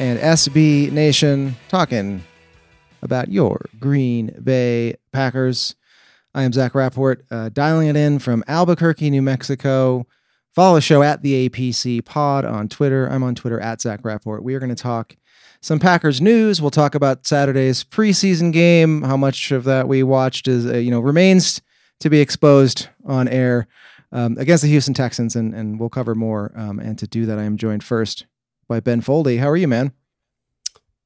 and SB Nation talking about your Green Bay Packers. I am Zach Rapport, uh, dialing it in from Albuquerque, New Mexico. Follow the show at the APC Pod on Twitter. I'm on Twitter at Zach Rapport. We are going to talk some Packers news. We'll talk about Saturday's preseason game. How much of that we watched is uh, you know remains to be exposed on air um, against the Houston Texans, and and we'll cover more. Um, and to do that, I am joined first by Ben Foldy. How are you, man?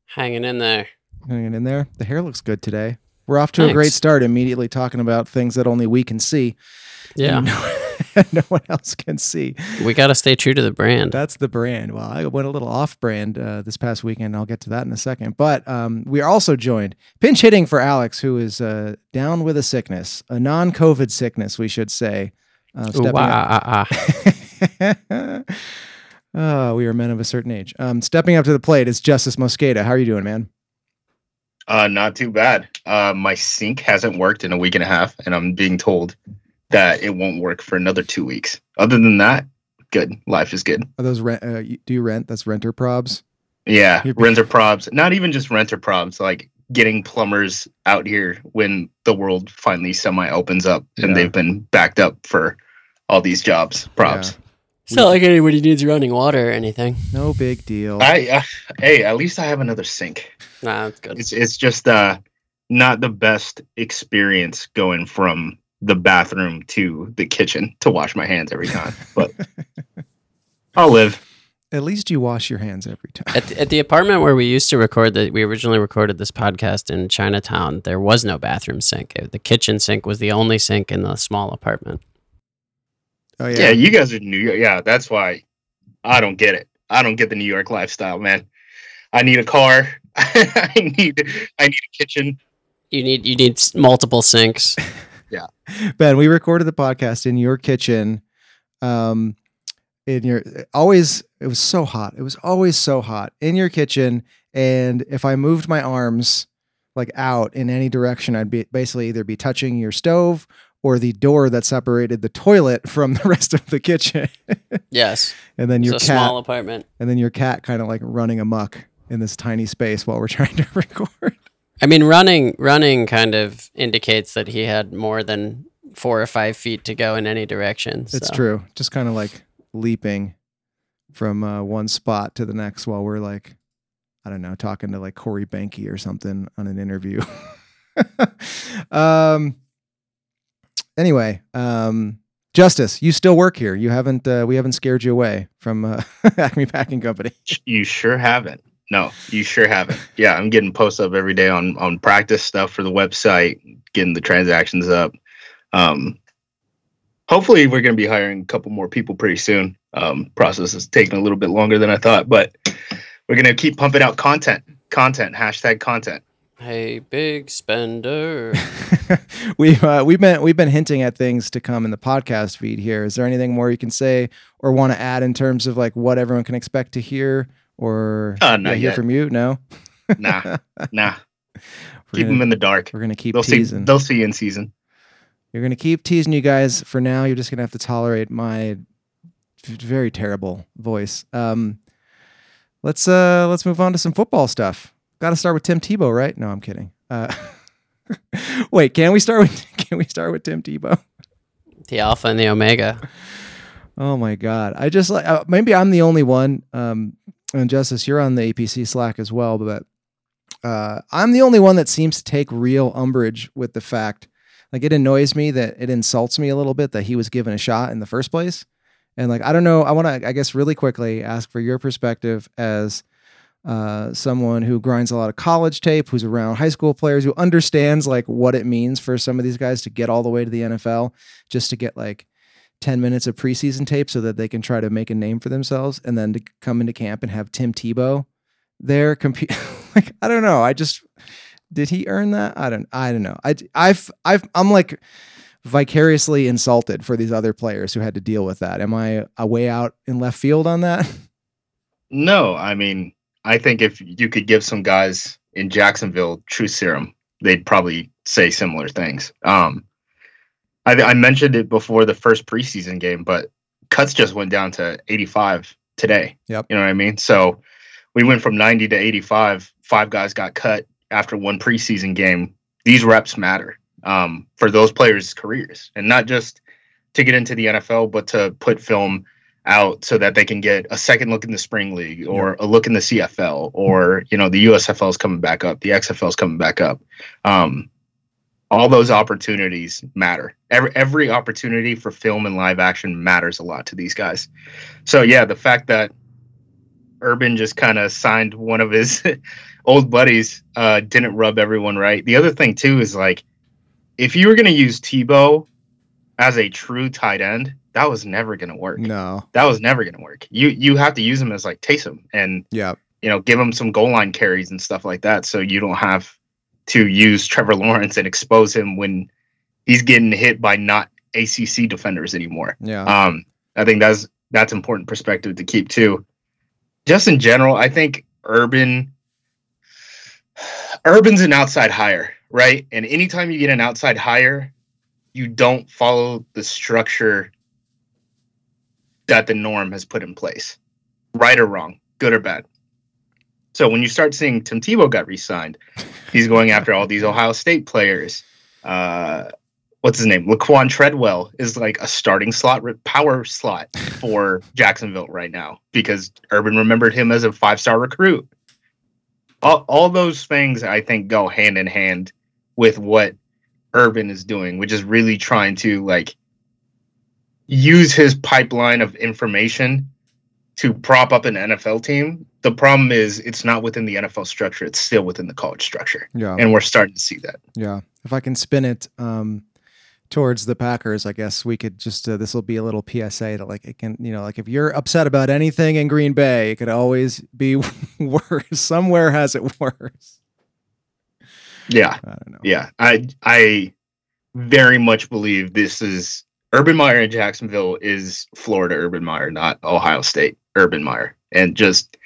Hanging in there. Hanging in there. The hair looks good today. We're off to Thanks. a great start. Immediately talking about things that only we can see. Yeah. No, no, one else can see. We got to stay true to the brand. That's the brand. Well, I went a little off brand uh, this past weekend. I'll get to that in a second. But um, we are also joined, pinch hitting for Alex, who is uh, down with a sickness, a non COVID sickness, we should say. Uh, Ooh, ah, ah, ah. Oh, we are men of a certain age. Um, stepping up to the plate is Justis Mosqueda. How are you doing, man? Uh, not too bad. Uh, my sink hasn't worked in a week and a half, and I'm being told that it won't work for another two weeks. Other than that, good. Life is good. Are those rent? Uh, do you rent? That's renter probs. Yeah, renter probs. Not even just renter probs. Like getting plumbers out here when the world finally semi opens up, and yeah. they've been backed up for all these jobs. Probs. Yeah. It's not like anybody needs running water or anything. No big deal. I uh, hey, at least I have another sink. Nah, that's good. It's it's just uh not the best experience going from the bathroom to the kitchen to wash my hands every time, but I'll live. At least you wash your hands every time. At, at the apartment where we used to record that, we originally recorded this podcast in Chinatown. There was no bathroom sink. The kitchen sink was the only sink in the small apartment. Oh yeah. Yeah, you guys are New York. Yeah, that's why I don't get it. I don't get the New York lifestyle, man. I need a car. I need I need a kitchen. You need you need multiple sinks. yeah. Ben, we recorded the podcast in your kitchen. Um in your always it was so hot. It was always so hot in your kitchen and if I moved my arms like out in any direction, I'd be basically either be touching your stove or the door that separated the toilet from the rest of the kitchen. yes. And then your cat, small apartment. And then your cat kind of like running amuck in this tiny space while we're trying to record. I mean, running running kind of indicates that he had more than four or five feet to go in any direction. So. It's true. Just kind of like leaping from uh, one spot to the next while we're like, I don't know, talking to like Corey Behnke or something on an interview. um, anyway, um, Justis, you still work here. You haven't. Uh, we haven't scared you away from uh, Acme Packing Company. You sure haven't. No, you sure haven't. Yeah, I'm getting posts up every day on on practice stuff for the website, getting the transactions up. Um, hopefully, we're going to be hiring a couple more people pretty soon. Um, process is taking a little bit longer than I thought, but we're going to keep pumping out content. Content. Hashtag content. Hey, big spender. we've uh, we've been we've been hinting at things to come in the podcast feed here. Is there anything more you can say or want to add in terms of like what everyone can expect to hear or uh, not hear from you? No. nah, nah. keep gonna, them in the dark. We're gonna keep they'll teasing. See, they'll see you in season. You're gonna keep teasing you guys for now. You're just gonna have to tolerate my very terrible voice. Um, let's uh let's move on to some football stuff. Got to start with Tim Tebow, right? No, I'm kidding. Uh, wait, can we start with can we start with Tim Tebow? The Alpha and the Omega. Oh my god, I just like uh, maybe I'm the only one. Um, and Justis, you're on the APC Slack as well, but uh, I'm the only one that seems to take real umbrage with the fact, like it annoys me that it insults me a little bit that he was given a shot in the first place, and like I don't know, I want to, I guess, really quickly ask for your perspective as uh, someone who grinds a lot of college tape, who's around high school players, who understands like what it means for some of these guys to get all the way to the NFL just to get like 10 minutes of preseason tape so that they can try to make a name for themselves and then to come into camp and have Tim Tebow there compete like I don't know. I just did he earn that? I don't I don't know. I I've I've I'm like vicariously insulted for these other players who had to deal with that. Am I a way out in left field on that? No, I mean, I think if you could give some guys in Jacksonville true serum, they'd probably say similar things. Um, I, I mentioned it before the first preseason game, but cuts just went down to 85 today. Yep. You know what I mean? So we went from 90 to 85. Five guys got cut after one preseason game. These reps matter um, for those players' careers, and not just to get into the NFL, but to put film out so that they can get a second look in the spring league or a look in the CFL or you know the USFL is coming back up, the XFL is coming back up. Um, all those opportunities matter. Every every opportunity for film and live action matters a lot to these guys. So yeah, the fact that Urban just kind of signed one of his old buddies uh, didn't rub everyone right. The other thing too is like if you were going to use Tebow as a true tight end, that was never going to work. no That was never going to work. You you have to use him as like Taysom and yeah you know give him some goal line carries and stuff like that, so you don't have to use Trevor Lawrence and expose him when he's getting hit by not ACC defenders anymore. yeah Um, I think that's that's important perspective to keep too. Just in general, I think Urban Urban's an outside hire, right? And anytime you get an outside hire, you don't follow the structure that the norm has put in place, right or wrong, good or bad. So when you start seeing Tim Tebow got re-signed, he's going after all these Ohio State players. Uh, what's his name? Laquan Treadwell is like a starting slot, power slot for Jacksonville right now because Urban remembered him as a five star recruit. All, all those things I think go hand in hand with what Urban is doing, which is really trying to like use his pipeline of information to prop up an NFL team. The problem is it's not within the NFL structure, it's still within the college structure. yeah And we're starting to see that. Yeah. If I can spin it um, towards the Packers, I guess we could just, uh, this will be a little PSA to like, it can, you know, like if you're upset about anything in Green Bay, it could always be worse. Somewhere has it worse. Yeah. I don't know. Yeah, I I very much believe this is Urban Meyer in Jacksonville is Florida Urban Meyer, not Ohio State Urban Meyer. And just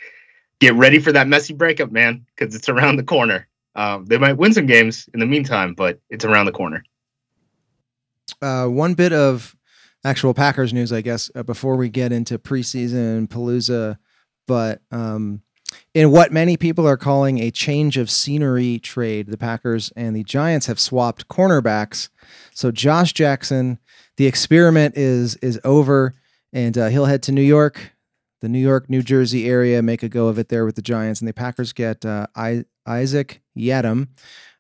get ready for that messy breakup, man, because it's around the corner. Um, they might win some games in the meantime, but it's around the corner. Uh, one bit of actual Packers news, I guess, uh, before we get into preseason Palooza, but um, in what many people are calling a change of scenery trade, the Packers and the Giants have swapped cornerbacks. So Josh Jackson, the experiment is is over, and uh, he'll head to New York, the New York, New Jersey area, make a go of it there with the Giants, and the Packers get uh, I- Isaac Yiadom.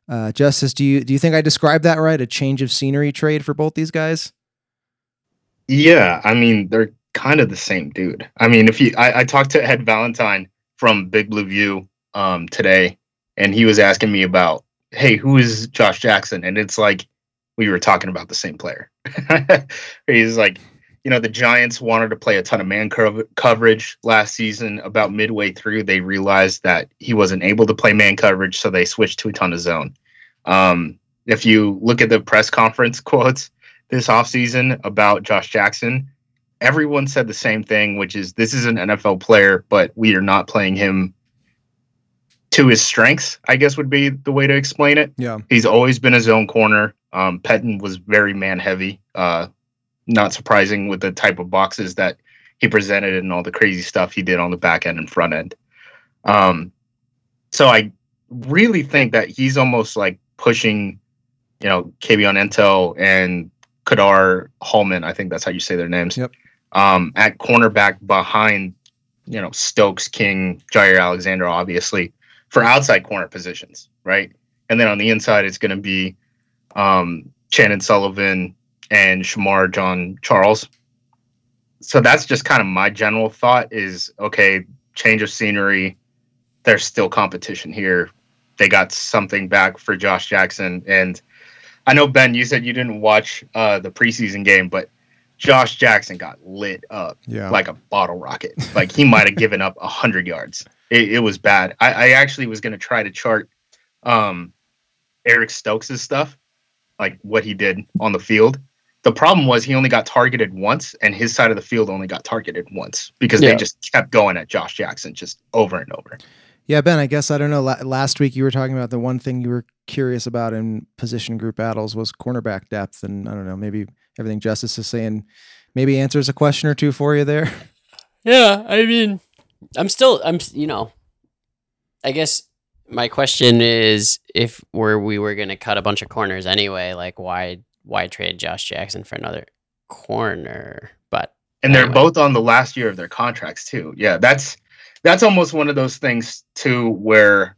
Uh, Justis, do you do you think I described that right? A change of scenery trade for both these guys? Yeah, I mean they're kind of the same dude. I mean, if you, I, I talked to Ed Valentine from Big Blue View um, today, and he was asking me about, hey, who is Josh Jackson? And it's like we were talking about the same player. He's like, you know, the Giants wanted to play a ton of man cov- coverage last season. About midway through, they realized that he wasn't able to play man coverage, so they switched to a ton of zone. Um, if you look at the press conference quotes this offseason about Josh Jackson, everyone said the same thing, which is this is an NFL player, but we are not playing him to his strengths, I guess would be the way to explain it. Yeah. He's always been a zone corner. Um, Pettine was very man heavy. Uh, not surprising with the type of boxes that he presented and all the crazy stuff he did on the back end and front end. Um, so I really think that he's almost like pushing, you know, Kabion Ento and Ka'dar Hollman. I think that's how you say their names. Yep. Um, at cornerback behind, you know, Stokes, King, Jaire Alexander, obviously for outside corner positions, right? And then on the inside, it's going to be um, Chandon Sullivan and Shemar Jean-Charles. So that's just kind of my general thought is okay, change of scenery. There's still competition here. They got something back for Josh Jackson. And I know, Ben, you said you didn't watch uh, the preseason game, but Josh Jackson got lit up Yeah. like a bottle rocket. Like he might have given up 100 yards. It, it was bad. I, I actually was going to try to chart um, Eric Stokes' stuff, like what he did on the field. The problem was he only got targeted once, and his side of the field only got targeted once because Yeah. they just kept going at Josh Jackson just over and over. Yeah, Ben, I guess I don't know. La- last week you were talking about the one thing you were curious about in position group battles was cornerback depth. And I don't know, maybe everything Justis is saying maybe answers a question or two for you there. Yeah, I mean, I'm still, I'm, you know, I guess my question is if we're, we were going to cut a bunch of corners anyway, like why, why trade Josh Jackson for another corner? But and they're both on the last year of their contracts too. Yeah, that's that's almost one of those things too where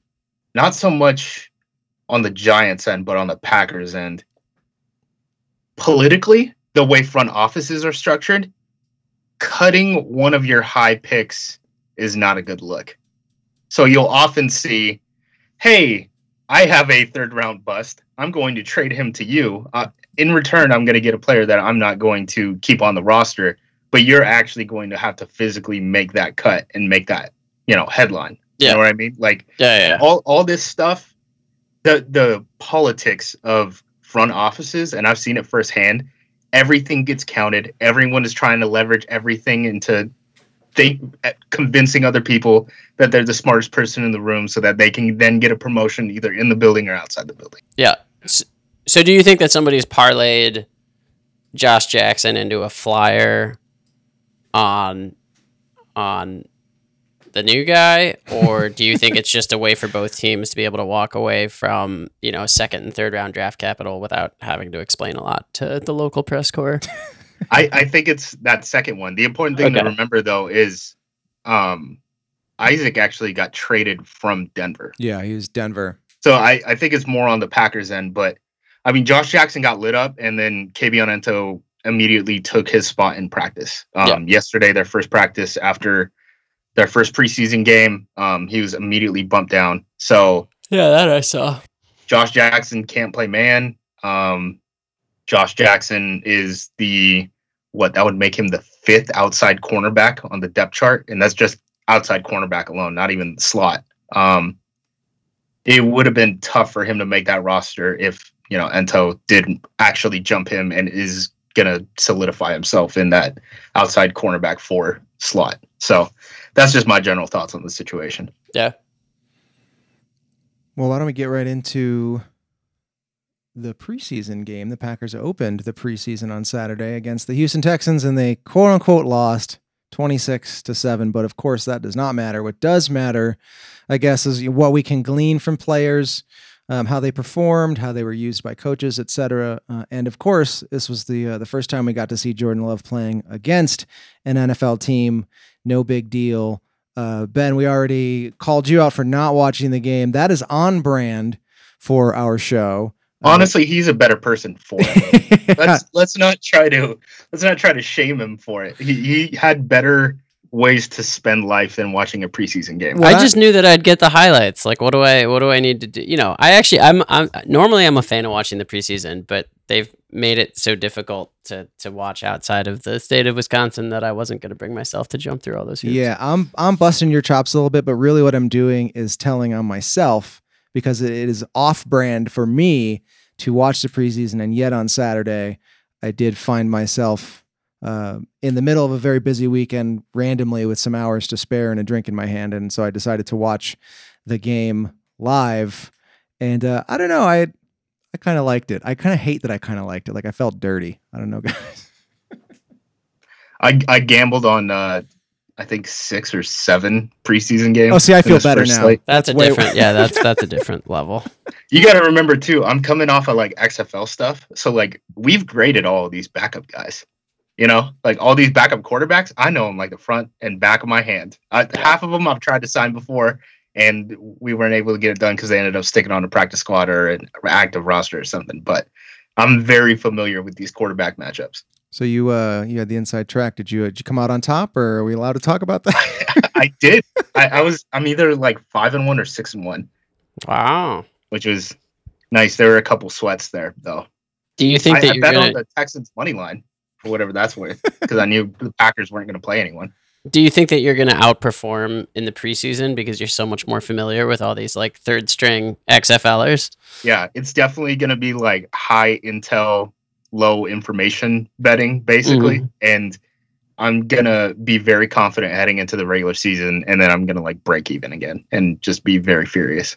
not so much on the Giants end, but on the Packers end. Politically, the way front offices are structured, cutting one of your high picks is not a good look. So you'll often see, hey, I have a third round bust. I'm going to trade him to you. Uh, in return, I'm going to get a player that I'm not going to keep on the roster but you're actually going to have to physically make that cut and make that you know headline you Yeah. know what i mean like yeah, yeah, all all this stuff the the politics of front offices and i've seen it firsthand everything gets counted everyone is trying to leverage everything into think convincing other people that they're the smartest person in the room so that they can then get a promotion either in the building or outside the building yeah. So, so do you think that somebody's parlayed Josh Jackson into a flyer on, on the new guy, or do you think it's just a way for both teams to be able to walk away from you know second and third round draft capital without having to explain a lot to the local press corps? I, I think it's that second one. The important thing to remember though is um Isaac actually got traded from Denver. Yeah, he was Denver. So I, I think it's more on the Packers end, but I mean Josh Jackson got lit up and then Kabion Ento immediately took his spot in practice. Um yesterday their first practice after their first preseason game, um, he was immediately bumped down. So Yeah, that I saw. Josh Jackson can't play man. Um, Josh Jackson is the what that would make him the fifth outside cornerback on the depth chart, and that's just outside cornerback alone, not even the slot. Um, it would have been tough for him to make that roster if you know Ento did actually jump him and is gonna solidify himself in that outside cornerback four slot. So that's just my general thoughts on the situation. Yeah. Well, why don't we get right into the preseason game? The Packers opened the preseason on Saturday against the Houston Texans, and they quote unquote lost 26 to 7. But of course, that does not matter. What does matter, I guess, is what we can glean from players. Um, how they performed, how they were used by coaches, etc. Uh, and of course, this was the uh, the first time we got to see Jordan Love playing against an NFL team. No big deal. Uh, ben, we already called you out for not watching the game. That is on brand for our show. Honestly, he's a better person for it. let's let's not try to let's not try to shame him for it. He he had better ways to spend life than watching a preseason game. Well, I just knew that I'd get the highlights. Like, what do I, what do I need to do? You know, I actually, I'm, I'm normally I'm a fan of watching the preseason, but they've made it so difficult to to watch outside of the state of Wisconsin that I wasn't going to bring myself to jump through all those hoops. Yeah, I'm I'm busting your chops a little bit, but really what I'm doing is telling on myself because it is off brand for me to watch the preseason, and yet on Saturday I did find myself uh, in the middle of a very busy weekend randomly with some hours to spare and a drink in my hand, and so I decided to watch the game live. And uh, I don't know, I I kind of liked it. I kind of hate that I kind of liked it. Like I felt dirty. I don't know, guys. I I gambled on uh I think six or seven preseason games. Oh, see, I feel better now. slate. That's, That's a way- different. yeah, that's that's a different level. You got to remember too. I'm coming off of like XFL stuff, so like we've graded all of these backup guys. You know, like all these backup quarterbacks, I know them like the front and back of my hand. I, Half of them I've tried to sign before, and we weren't able to get it done because they ended up sticking on a practice squad or an active roster or something. But I'm very familiar with these quarterback matchups. So you uh you had the inside track. Did you did you come out on top, or are we allowed to talk about that? I did. I, I was. I'm either like five and one or six and one, Wow. which was nice. There were a couple sweats there though. Do you think I, that I you're bet gonna? on the Texans money line for whatever that's worth because I knew the Packers weren't going to play anyone. Do you think that you're gonna outperform in the preseason because you're so much more familiar with all these like third string XFLers? Yeah, it's definitely going to be like high intel, low information betting basically, and I'm gonna be very confident heading into the regular season, and then I'm gonna like break even again and just be very furious,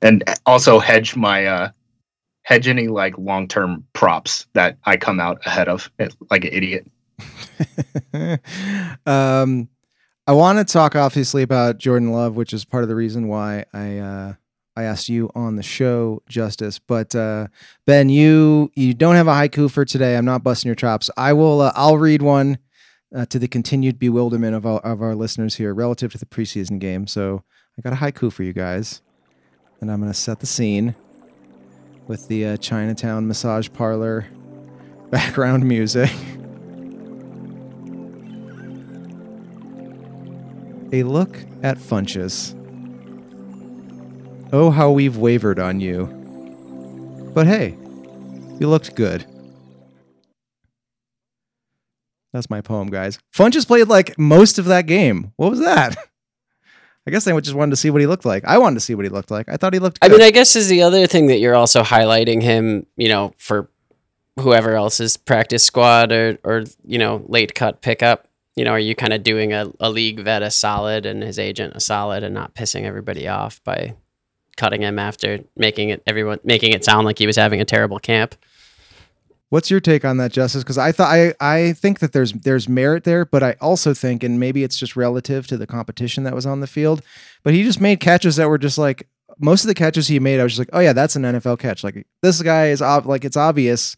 and also hedge my uh hedge any like long term props that I come out ahead of eh, like an idiot. um, I want to talk obviously about Jordan Love, which is part of the reason why I uh, I asked you on the show, Justis. But uh, Ben, you you don't have a haiku for today. I'm not busting your chops. I will. Uh, I'll read one uh, to the continued bewilderment of our, of our listeners here relative to the preseason game. So I got a haiku for you guys, and I'm gonna set the scene with the uh, Chinatown massage parlor background music. A look at Funchess. Oh, how we've wavered on you. But hey, you looked good. That's my poem, guys. Funchess played like most of that game. What was that? I guess they just wanted to see what he looked like. I wanted to see what he looked like. I thought he looked I mean, I guess is the other thing that you're also highlighting him, you know, for whoever else's practice squad or or you know late cut pickup. You know, are you kind of doing a, a league vet a solid and his agent a solid and not pissing everybody off by cutting him after making it everyone making it sound like he was having a terrible camp? What's your take on that, Justis? Because I thought I I think that there's there's merit there, but I also think, and maybe it's just relative to the competition that was on the field, but he just made catches that were just like most of the catches he made. I was just like, oh yeah, that's an NFL catch. Like this guy is ob- like it's obvious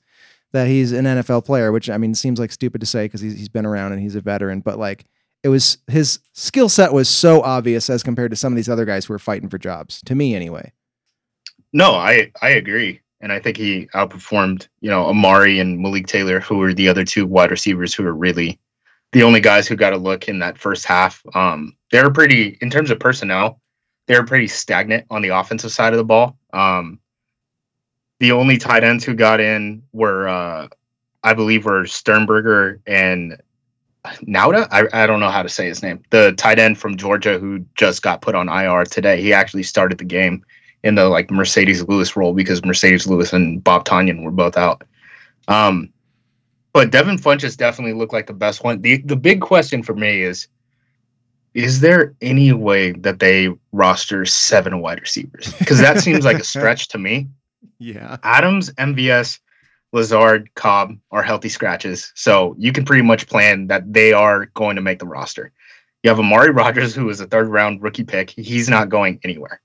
that he's an NFL player, which I mean seems like stupid to say because he's he's been around and he's a veteran, but like it was his skill set was so obvious as compared to some of these other guys who are fighting for jobs. To me, anyway. No, I I agree, and I think he outperformed you know Amari and Malik Taylor, who were the other two wide receivers who were really the only guys who got a look in that first half. Um, they're pretty in terms of personnel, they're pretty stagnant on the offensive side of the ball. Um, the only tight ends who got in were uh, I believe were Sternberger and Nauta. I, I don't know how to say his name. The tight end from Georgia who just got put on IR today. He actually started the game in the like Marcedes Lewis role because Marcedes Lewis and Bob Tonyan were both out. Um, but Devin Funchess definitely looked like the best one. The the big question for me is is there any way that they roster seven wide receivers? Because that seems like a stretch to me. Yeah. Adams, MVS, Lazard, Cobb are healthy scratches. So you can pretty much plan that they are going to make the roster. You have Amari Rogers, who is a third round rookie pick. He's not going anywhere.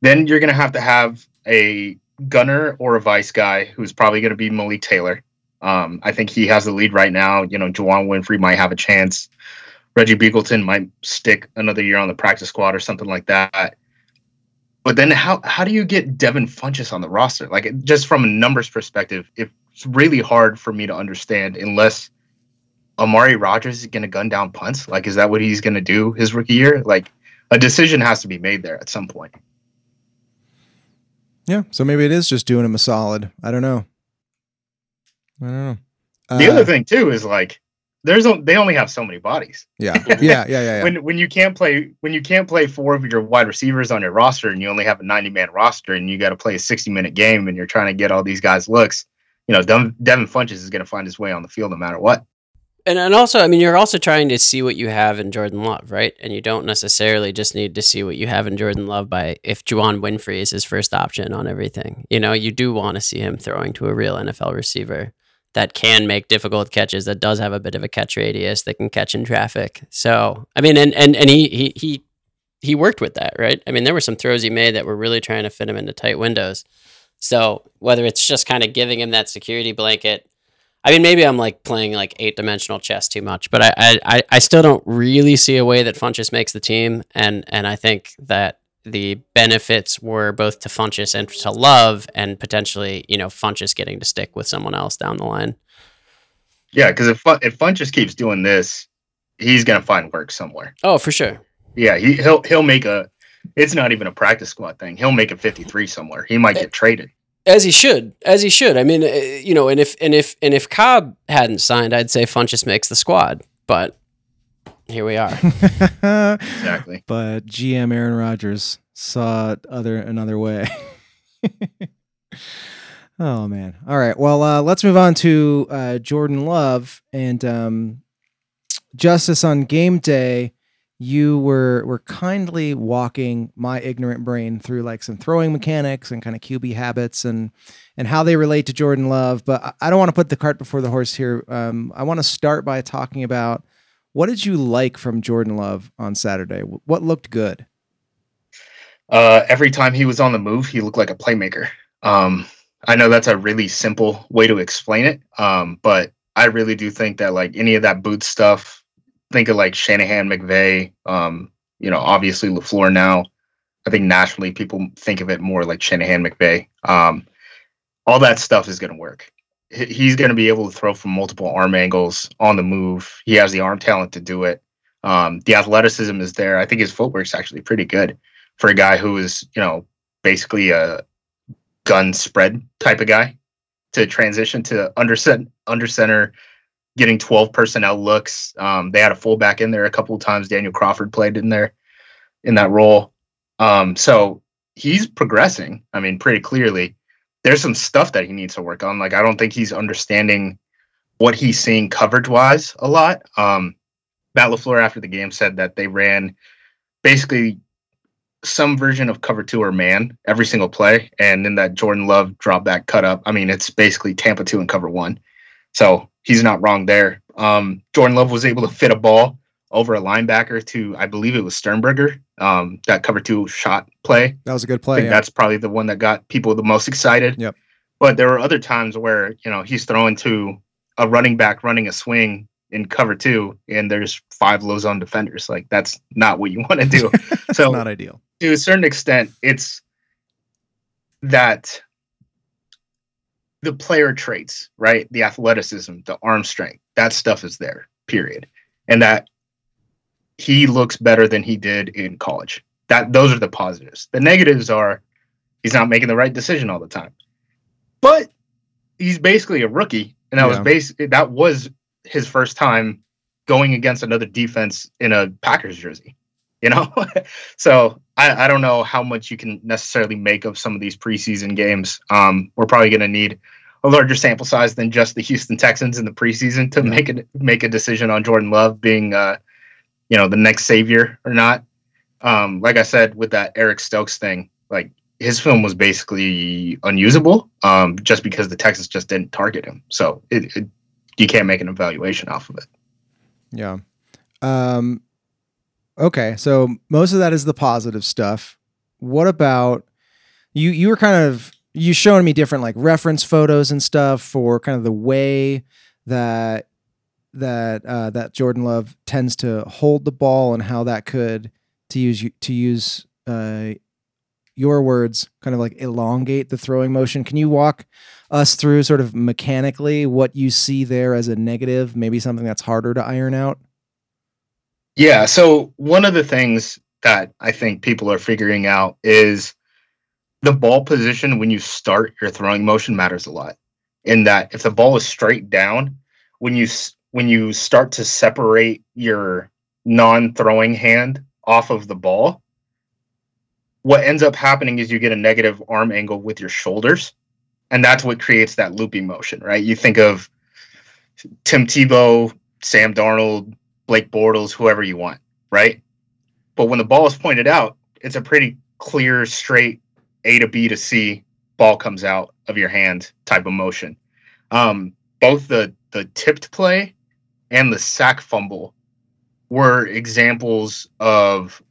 Then you're going to have to have a gunner or a vice guy who's probably going to be Malik Taylor. Um, I think he has the lead right now. You know, Juwann Winfree might have a chance. Reggie Begelton might stick another year on the practice squad or something like that. But then how how do you get Devin Funchess on the roster? Like just from a numbers perspective, it's really hard for me to understand unless Amari Rogers is going to gun down punts. Like, is that what he's going to do his rookie year? Like, a decision has to be made there at some point. Yeah. So maybe it is just doing him a solid. I don't know. I don't know. The Uh, other thing too is like, there's o- they only have so many bodies. Yeah. Yeah. Yeah. Yeah. yeah. When when you can't play when you can't play four of your wide receivers on your roster and you only have a 90 man roster and you got to play a 60 minute game and you're trying to get all these guys looks, you know, Devin, Devin Funchess is going to find his way on the field no matter what. and and also, I mean, you're also trying to see what you have in Jordan Love, right? And you don't necessarily just need to see what you have in Jordan Love by if Juwann Winfree is his first option on everything. You know, you do want to see him throwing to a real NFL receiver that can make difficult catches, that does have a bit of a catch radius, that can catch in traffic. So, I mean, and and and he he he he worked with that, right? I mean, there were some throws he made that were really trying to fit him into tight windows. So, whether it's just kind of giving him that security blanket I mean, maybe I'm like playing like eight dimensional chess too much, but I, I, I still don't really see a way that Funchess makes the team, and and I think that the benefits were both to Funchess and to Love, and potentially you know Funchess getting to stick with someone else down the line. Yeah, because if if Funchess keeps doing this, he's gonna find work somewhere. Oh, for sure. Yeah, he he'll he'll make a. It's not even a practice squad thing. He'll make a 53 somewhere. He might get traded as he should, as he should. I mean, uh, you know, and if and if and if Cobb hadn't signed, I'd say Funchess makes the squad. But here we are. exactly. But GM Aaron Rodgers saw it other another way. oh man. All right. Well, uh, let's move on to uh, Jordan Love and um, Justis on game day you were were kindly walking my ignorant brain through like some throwing mechanics and kind of QB habits and and how they relate to Jordan Love. But I don't want to put the cart before the horse here. Um, I want to start by talking about what did you like from Jordan Love on Saturday? What looked good? Uh, every time he was on the move, he looked like a playmaker. Um, I know that's a really simple way to explain it, um, but I really do think that like any of that boot stuff think of like Shanahan, McVay, um, you know, obviously LaFleur now. I think nationally people think of it more like Shanahan, McVay. Um, all that stuff is going to work. He's going to be able to throw from multiple arm angles on the move. He has the arm talent to do it. Um, the athleticism is there. I think his footwork's actually pretty good for a guy who is, you know, basically a gun spread type of guy to transition to under, under center getting 12 personnel looks. Um, they had a fullback in there a couple of times. Daniel Crawford played in there in that role. Um, so he's progressing. I mean, pretty clearly. There's some stuff that he needs to work on. Like I don't think he's understanding what he's seeing coverage wise a lot. Um, Matt LaFleur after the game said that they ran basically some version of cover two or man every single play, and then that Jordan Love drop back cut up. I mean, it's basically Tampa two and cover one. So he's not wrong there. Um, Jordan Love was able to fit a ball over a linebacker to, I believe it was Sternberger, um, that cover two shot play. That was a good play. Yeah. That's probably the one that got people the most excited. Yep. But there were other times where, you know, he's throwing to a running back running a swing in cover two, and there's five low zone defenders. Like that's not what you want to do. so not ideal. To a certain extent, it's that the player traits, right? The athleticism, the arm strength, that stuff is there, period. And that he looks better than he did in college. That those are the positives. The negatives are he's not making the right decision all the time. But he's basically a rookie, and that yeah. was base that was his first time going against another defense in a Packers jersey. You know? so I, I don't know how much you can necessarily make of some of these preseason games. Um, we're probably going to need a larger sample size than just the Houston Texans in the preseason to make a make a decision on Jordan Love being, uh, you know, the next savior or not. Um, like I said with that Eric Stokes thing, like his film was basically unusable, um, just because the Texans just didn't target him. So it, it, you can't make an evaluation off of it. Yeah. Um, Okay, so most of that is the positive stuff. What about you? You were kind of you showing me different like reference photos and stuff for kind of the way that that uh, that Jordan Love tends to hold the ball and how that could to use to use uh, your words kind of like elongate the throwing motion. Can you walk us through sort of mechanically what you see there as a negative, maybe something that's harder to iron out? Yeah. So one of the things that I think people are figuring out is the ball position when you start your throwing motion matters a lot. In that, if the ball is straight down, when you when you start to separate your non-throwing hand off of the ball, what ends up happening is you get a negative arm angle with your shoulders, and that's what creates that looping motion, right? You think of Tim Tebow Sam Darnold, Blake Bortles, whoever you want, right? But when the ball is pointed out, it's a pretty clear, straight A to B to C ball comes out of your hand type of motion. Um, both the the tipped play and the sack fumble were examples of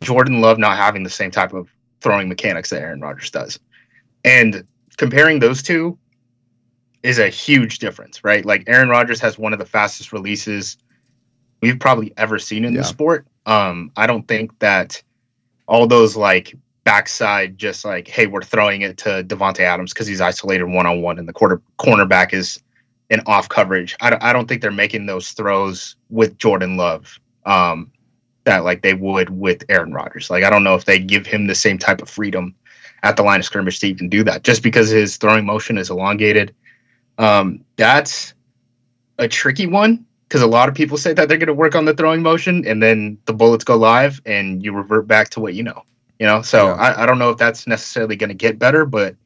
Jordan Love not having the same type of throwing mechanics that Aaron Rodgers does. And comparing those two is a huge difference, right? Like Aaron Rodgers has one of the fastest releases we've probably ever seen in Yeah. the sport. Um, I don't think that all those like backside, just like, hey, we're throwing it to Davante Adams because he's isolated one on one, and the quarter cornerback is in off coverage. I don't, I don't think they're making those throws with Jordan Love um, that like they would with Aaron Rodgers. Like I don't know if they give him the same type of freedom at the line of scrimmage to even do that, just because his throwing motion is elongated. Um, that's a tricky one because a lot of people say that they're going to work on the throwing motion, and then the bullets go live, and you revert back to what you know. You know, so Yeah. I, I don't know if that's necessarily going to get better, but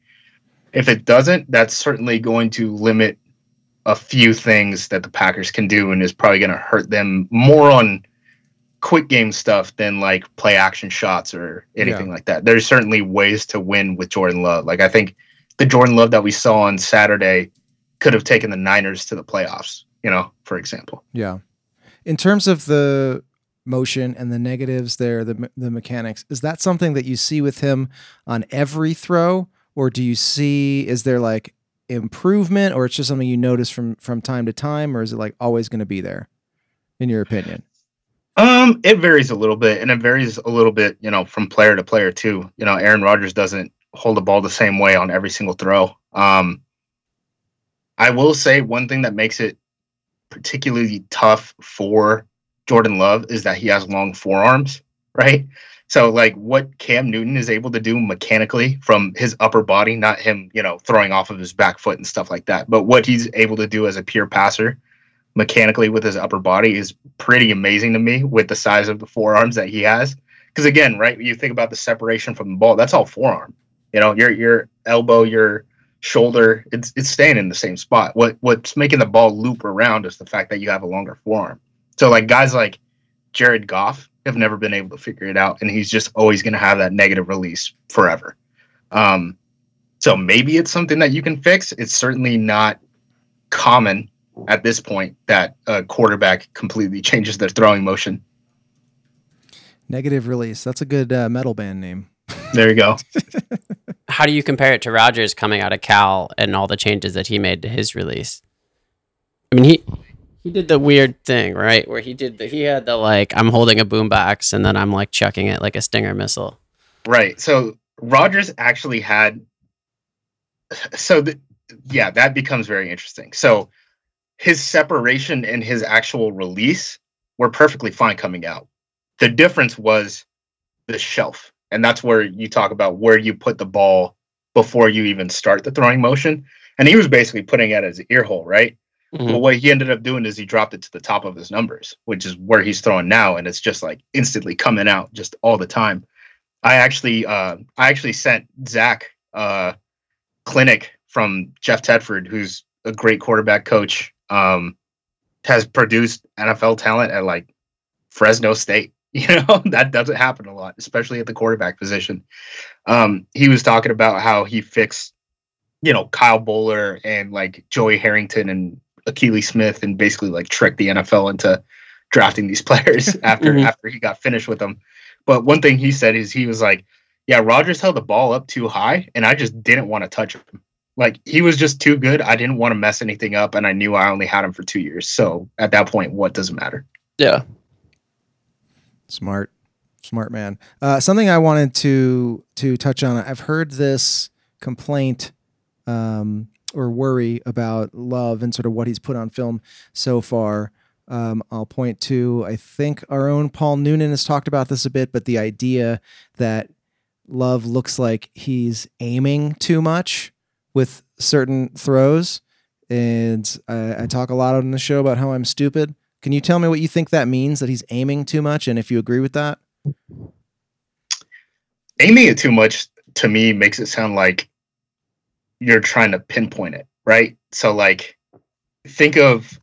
if it doesn't, that's certainly going to limit a few things that the Packers can do, and is probably going to hurt them more on quick game stuff than like play action shots or anything Yeah. like that. There's certainly ways to win with Jordan Love. Like I think the Jordan Love that we saw on Saturday could have taken the Niners to the playoffs, you know, for example. Yeah. In terms of the motion and the negatives there, the the mechanics, is that something that you see with him on every throw or do you see is there like improvement or it's just something you notice from from time to time or is it like always going to be there in your opinion? Um, it varies a little bit, and it varies a little bit, you know, from player to player too. You know, Aaron Rodgers doesn't hold the ball the same way on every single throw. Um, I will say one thing that makes it particularly tough for Jordan Love is that he has long forearms, right? So, like what Cam Newton is able to do mechanically from his upper body, not him, you know, throwing off of his back foot and stuff like that, but what he's able to do as a pure passer mechanically with his upper body is pretty amazing to me with the size of the forearms that he has. Because again, right, you think about the separation from the ball, that's all forearm. You know, your your elbow, your shoulder, it's it's staying in the same spot. What what's making the ball loop around is the fact that you have a longer forearm. So like guys like Jared Goff have never been able to figure it out, and he's just always going to have that negative release forever. Um, so maybe it's something that you can fix. It's certainly not common at this point that a quarterback completely changes their throwing motion. Negative release. That's a good uh, metal band name. There you go. How do you compare it to Rodgers coming out of Cal and all the changes that he made to his release? I mean, he he did the weird thing, right? Where he did the he had the like I'm holding a boombox and then I'm like chucking it like a Stinger missile. Right. So Rodgers actually had. So the, yeah, that becomes very interesting. So his separation and his actual release were perfectly fine coming out. The difference was the shelf, and that's where you talk about where you put the ball before you even start the throwing motion. And he was basically putting it as an ear hole, right? Mhm. But what he ended up doing is he dropped it to the top of his numbers, which is where he's throwing now, and it's just like instantly coming out just all the time. I actually, uh, I actually sent Zach uh, clinic from Jeff Tedford, who's a great quarterback coach, um, has produced NFL talent at like Fresno State. You know that doesn't happen a lot, especially at the quarterback position. Um, he was talking about how he fixed, you know, Kyle Boller and like Joey Harrington and Akili Smith, and basically like tricked the NFL into drafting these players after Mhm. after he got finished with them. But one thing he said is he was like, "Yeah, Rodgers held the ball up too high, and I just didn't want to touch him. Like he was just too good. I didn't want to mess anything up, and I knew I only had him for two years. So at that point, what does it matter? Yeah. Smart, smart man. Uh, something I wanted to to touch on. I've heard this complaint um, or worry about Love and sort of what he's put on film so far. Um, I'll point to I think our own Paul Noonan has talked about this a bit, but the idea that Love looks like he's aiming too much with certain throws, and I, I talk a lot on the show about how I'm stupid. Can you tell me what you think that means that he's aiming too much, and if you agree with that? Aiming it too much to me makes it sound like you're trying to pinpoint it, right? So like, think of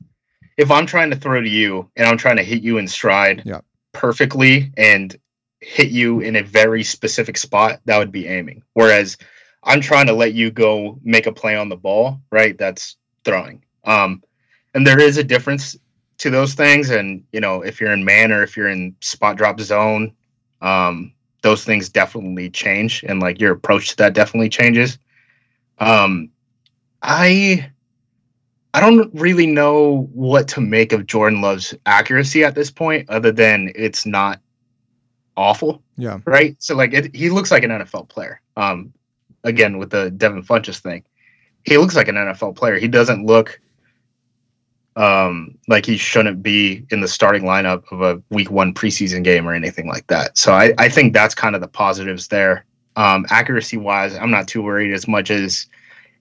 if I'm trying to throw to you and I'm trying to hit you in stride Yeah. perfectly and hit you in a very specific spot, that would be aiming. Whereas I'm trying to let you go make a play on the ball, right? That's throwing. Um, and there is a difference to those things. And you know, if you're in man or if you're in spot drop zone, um, those things definitely change, and like your approach to that definitely changes. Um, I I don't really know what to make of Jordan Love's accuracy at this point, other than it's not awful, Yeah. right? So like it, he looks like an NFL player. Um, again with the Devin Funchess thing, he looks like an NFL player. He doesn't look um like he shouldn't be in the starting lineup of a week one preseason game or anything like that. So I, I think that's kind of the positives there. Um, accuracy wise, I'm not too worried as much as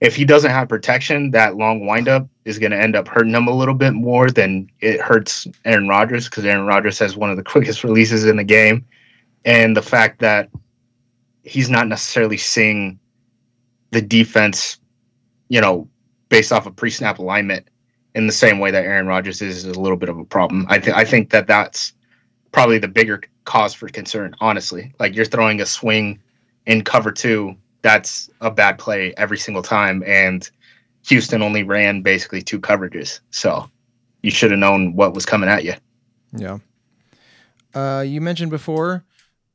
if he doesn't have protection, that long windup is going to end up hurting him a little bit more than it hurts Aaron Rodgers because Aaron Rodgers has one of the quickest releases in the game. And the fact that he's not necessarily seeing the defense, you know, based off of pre snap alignment in the same way that Aaron Rodgers is, is a little bit of a problem. I, th- I think that that's probably the bigger cause for concern, honestly. Like you're throwing a swing in cover two that's a bad play every single time. And Houston only ran basically two coverages. So you should have known what was coming at you. Yeah. Uh, you mentioned before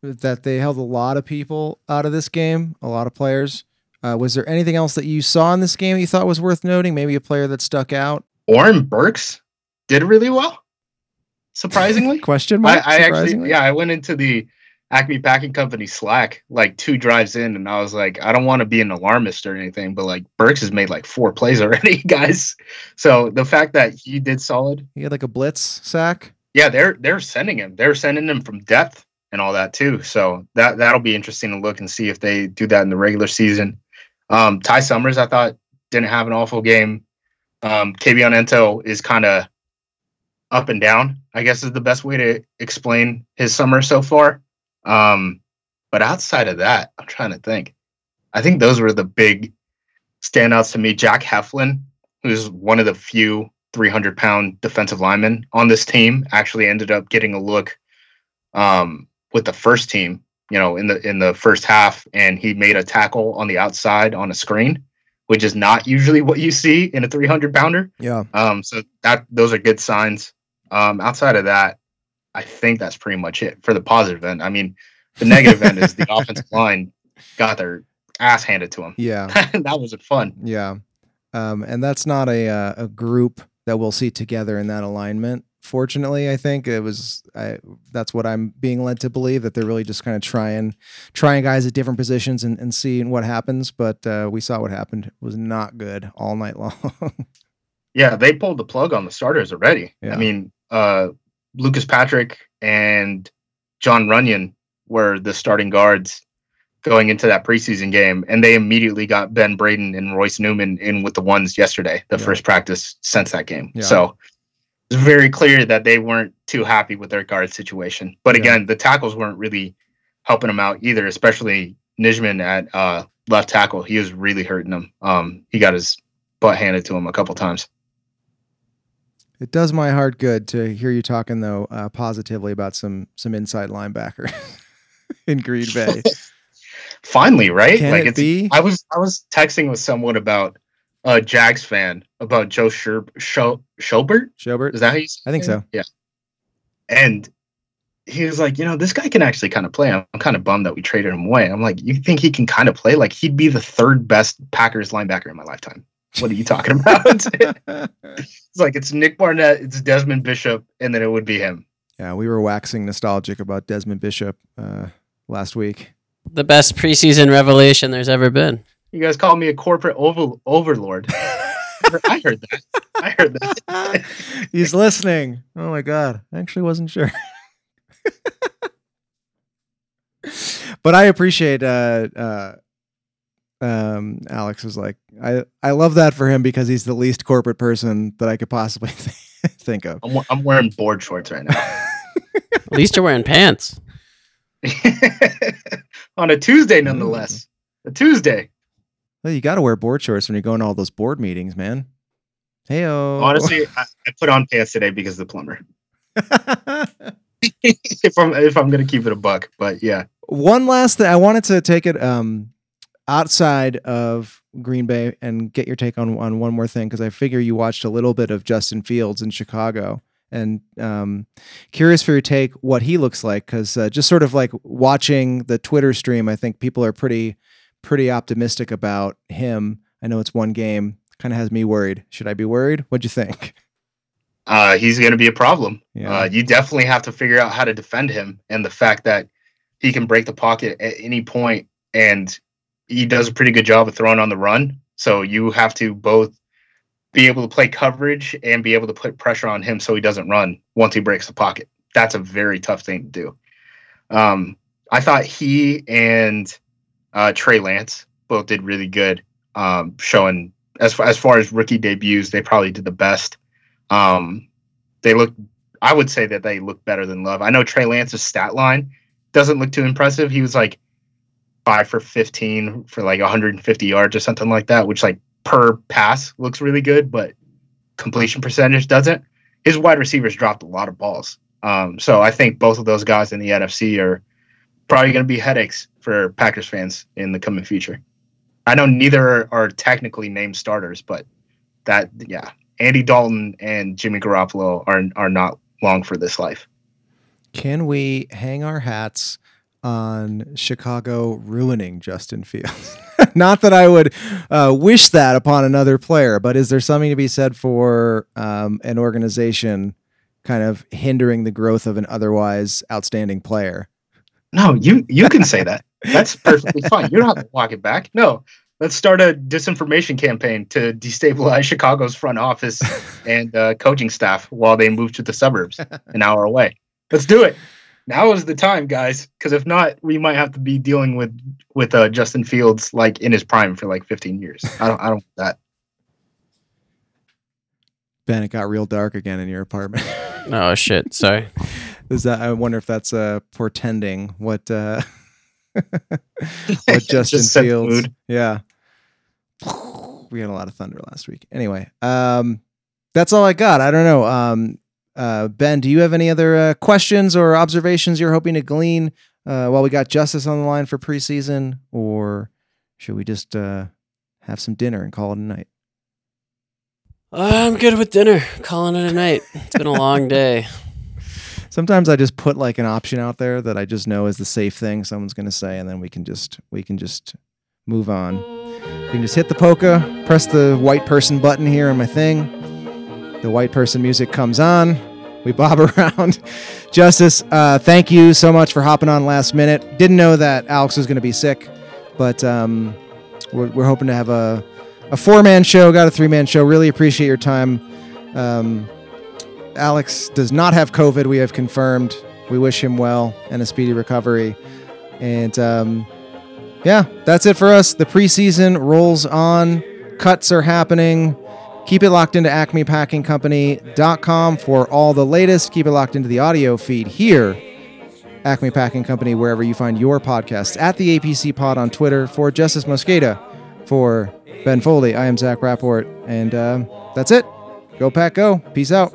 that they held a lot of people out of this game, a lot of players. Uh, was there anything else that you saw in this game that you thought was worth noting? Maybe a player that stuck out? Oren Burks did really well, surprisingly. Question mark? I actually, yeah, I went into the Acme Packing Company Slack like two drives in, and I was like, I don't want to be an alarmist or anything, but like Burks has made like four plays already, guys. So the fact that he did solid, He had like a blitz sack. yeah, they're they're sending him, they're sending him from depth and all that too. So that that'll be interesting to look and see if they do that in the regular season. Um, Ty Summers, I thought didn't have an awful game. Um, Kabion Ento is kind of up and down. I guess is the best way to explain his summer so far. Um, but outside of that, I'm trying to think. I think those were the big standouts to me. Jack Heflin, who's one of the few 300 pound defensive linemen on this team, actually ended up getting a look um, with the first team. You know, in the in the first half, and he made a tackle on the outside on a screen, which is not usually what you see in a 300 pounder. Yeah. Um, so that those are good signs. Um, outside of that, I think that's pretty much it for the positive end. I mean, the negative end is the offensive line got their ass handed to them. Yeah. that wasn't fun. Yeah. Um, and that's not a uh, a group that we'll see together in that alignment. Fortunately, I think it was. I, that's what I'm being led to believe that they're really just kind of trying, trying guys at different positions and, and seeing what happens. But uh, we saw what happened. It was not good all night long. Yeah, they pulled the plug on the starters already. Yeah. I mean, uh, Lucas Patrick and Jon Runyan were the starting guards going into that preseason game, and they immediately got Ben Braden and Royce Newman in with the ones yesterday, the Yeah. first practice since that game. Yeah. So it's very clear that they weren't too happy with their guard situation. But Yeah. again, the tackles weren't really helping them out either, especially Nijman at uh, left tackle. He was really hurting them. Um, he got his butt handed to him a couple times. It does my heart good to hear you talking though uh, positively about some some inside linebacker in Green Bay. Finally, right? Can like it it's be? I was I was texting with someone about a Jags fan about Joe Sher- Scho- Schobert. Schobert. Is that how you say I think it? so. Yeah. And he was like, you know, this guy can actually kind of play. I'm kind of bummed that we traded him away. I'm like, you think he can kind of play? Like he'd be the third best Packers linebacker in my lifetime. What are you talking about? it's like it's Nick Barnett, it's Desmond Bishop, and then it would be him. yeah, we were waxing nostalgic about Desmond Bishop uh, last week. The best preseason revelation there's ever been. You guys call me a corporate over- overlord. I heard that. I heard that. He's listening. Oh my god. I actually wasn't sure. but I appreciate uh uh um Alex was like I I love that for him because he's the least corporate person that I could possibly think of. I'm, I'm wearing board shorts right now. At least you're wearing pants. On a Tuesday, nonetheless. A Tuesday. Well, you got to wear board shorts when you're going to all those board meetings, man. Hey, Honestly, I, I put on pants today because of the plumber. if I'm if I'm gonna keep it a buck, but yeah. One last thing, I wanted to take it um, outside of Green Bay and get your take on on one more thing because I figure you watched a little bit of Justin Fields in Chicago and um, curious for your take what he looks like because uh, just sort of like watching the Twitter stream, I think people are pretty pretty optimistic about him. I know it's one game, kind of has me worried. Should I be worried? What'd you think? Uh, he's going to be a problem. Yeah. Uh, you definitely have to figure out how to defend him, and the fact that he can break the pocket at any point, and he does a pretty good job of throwing on the run. So you have to both be able to play coverage and be able to put pressure on him so he doesn't run once he breaks the pocket. That's a very tough thing to do. Um, I thought he and uh, Trey Lance both did really good, um, showing as far, as far as rookie debuts, they probably did the best. Um, they look, I would say that they look better than Love. I know Trey Lance's stat line doesn't look too impressive. He was like five for 15 for like 150 yards or something like that, which like per pass looks really good, but completion percentage doesn't. His wide receivers dropped a lot of balls. Um, so I think both of those guys in the NFC are probably going to be headaches for Packers fans in the coming future. I know neither are technically named starters, but that yeah, Andy Dalton and Jimmy Garoppolo are are not long for this life. Can we hang our hats on Chicago ruining Justin Fields? Not that I would uh, wish that upon another player, but is there something to be said for um, an organization kind of hindering the growth of an otherwise outstanding player? No, you you can say that. That's perfectly fine. You don't have to walk it back. No, let's start a disinformation campaign to destabilize Chicago's front office and uh, coaching staff while they move to the suburbs an hour away. Let's do it. Now is the time, guys. Because if not, we might have to be dealing with with uh, Justin Fields like in his prime for like 15 years. I don't. I don't want that. Ben, it got real dark again in your apartment. Oh shit! Sorry. Is that? I wonder if that's uh, portending what uh, what Justin Just Fields. mood. Yeah, we had a lot of thunder last week. Anyway, um, that's all I got. I don't know. Um, uh, ben, do you have any other uh, questions or observations you're hoping to glean uh, while we got Justis on the line for preseason, or should we just uh, have some dinner and call it a night? I'm good with dinner. Calling it a night. It's been a long day. Sometimes I just put like an option out there that I just know is the safe thing someone's going to say, and then we can just we can just move on. We can just hit the polka, press the white person button here on my thing. The white person music comes on. We bob around. Justis, uh, thank you so much for hopping on last minute. Didn't know that Alex was going to be sick, but um, we're, we're hoping to have a, a four man show, got a three man show. Really appreciate your time. Um, Alex does not have COVID. We have confirmed. We wish him well and a speedy recovery. And um, yeah, that's it for us. The preseason rolls on. Cuts are happening. Keep it locked into acmepackingcompany.com for all the latest. Keep it locked into the audio feed here. Acme Packing Company, wherever you find your podcasts. At the APC Pod on Twitter. For Justis Mosqueda. For Ben Foley, I am Zach Rapport. And uh, that's it. Go Pack Go. Peace out.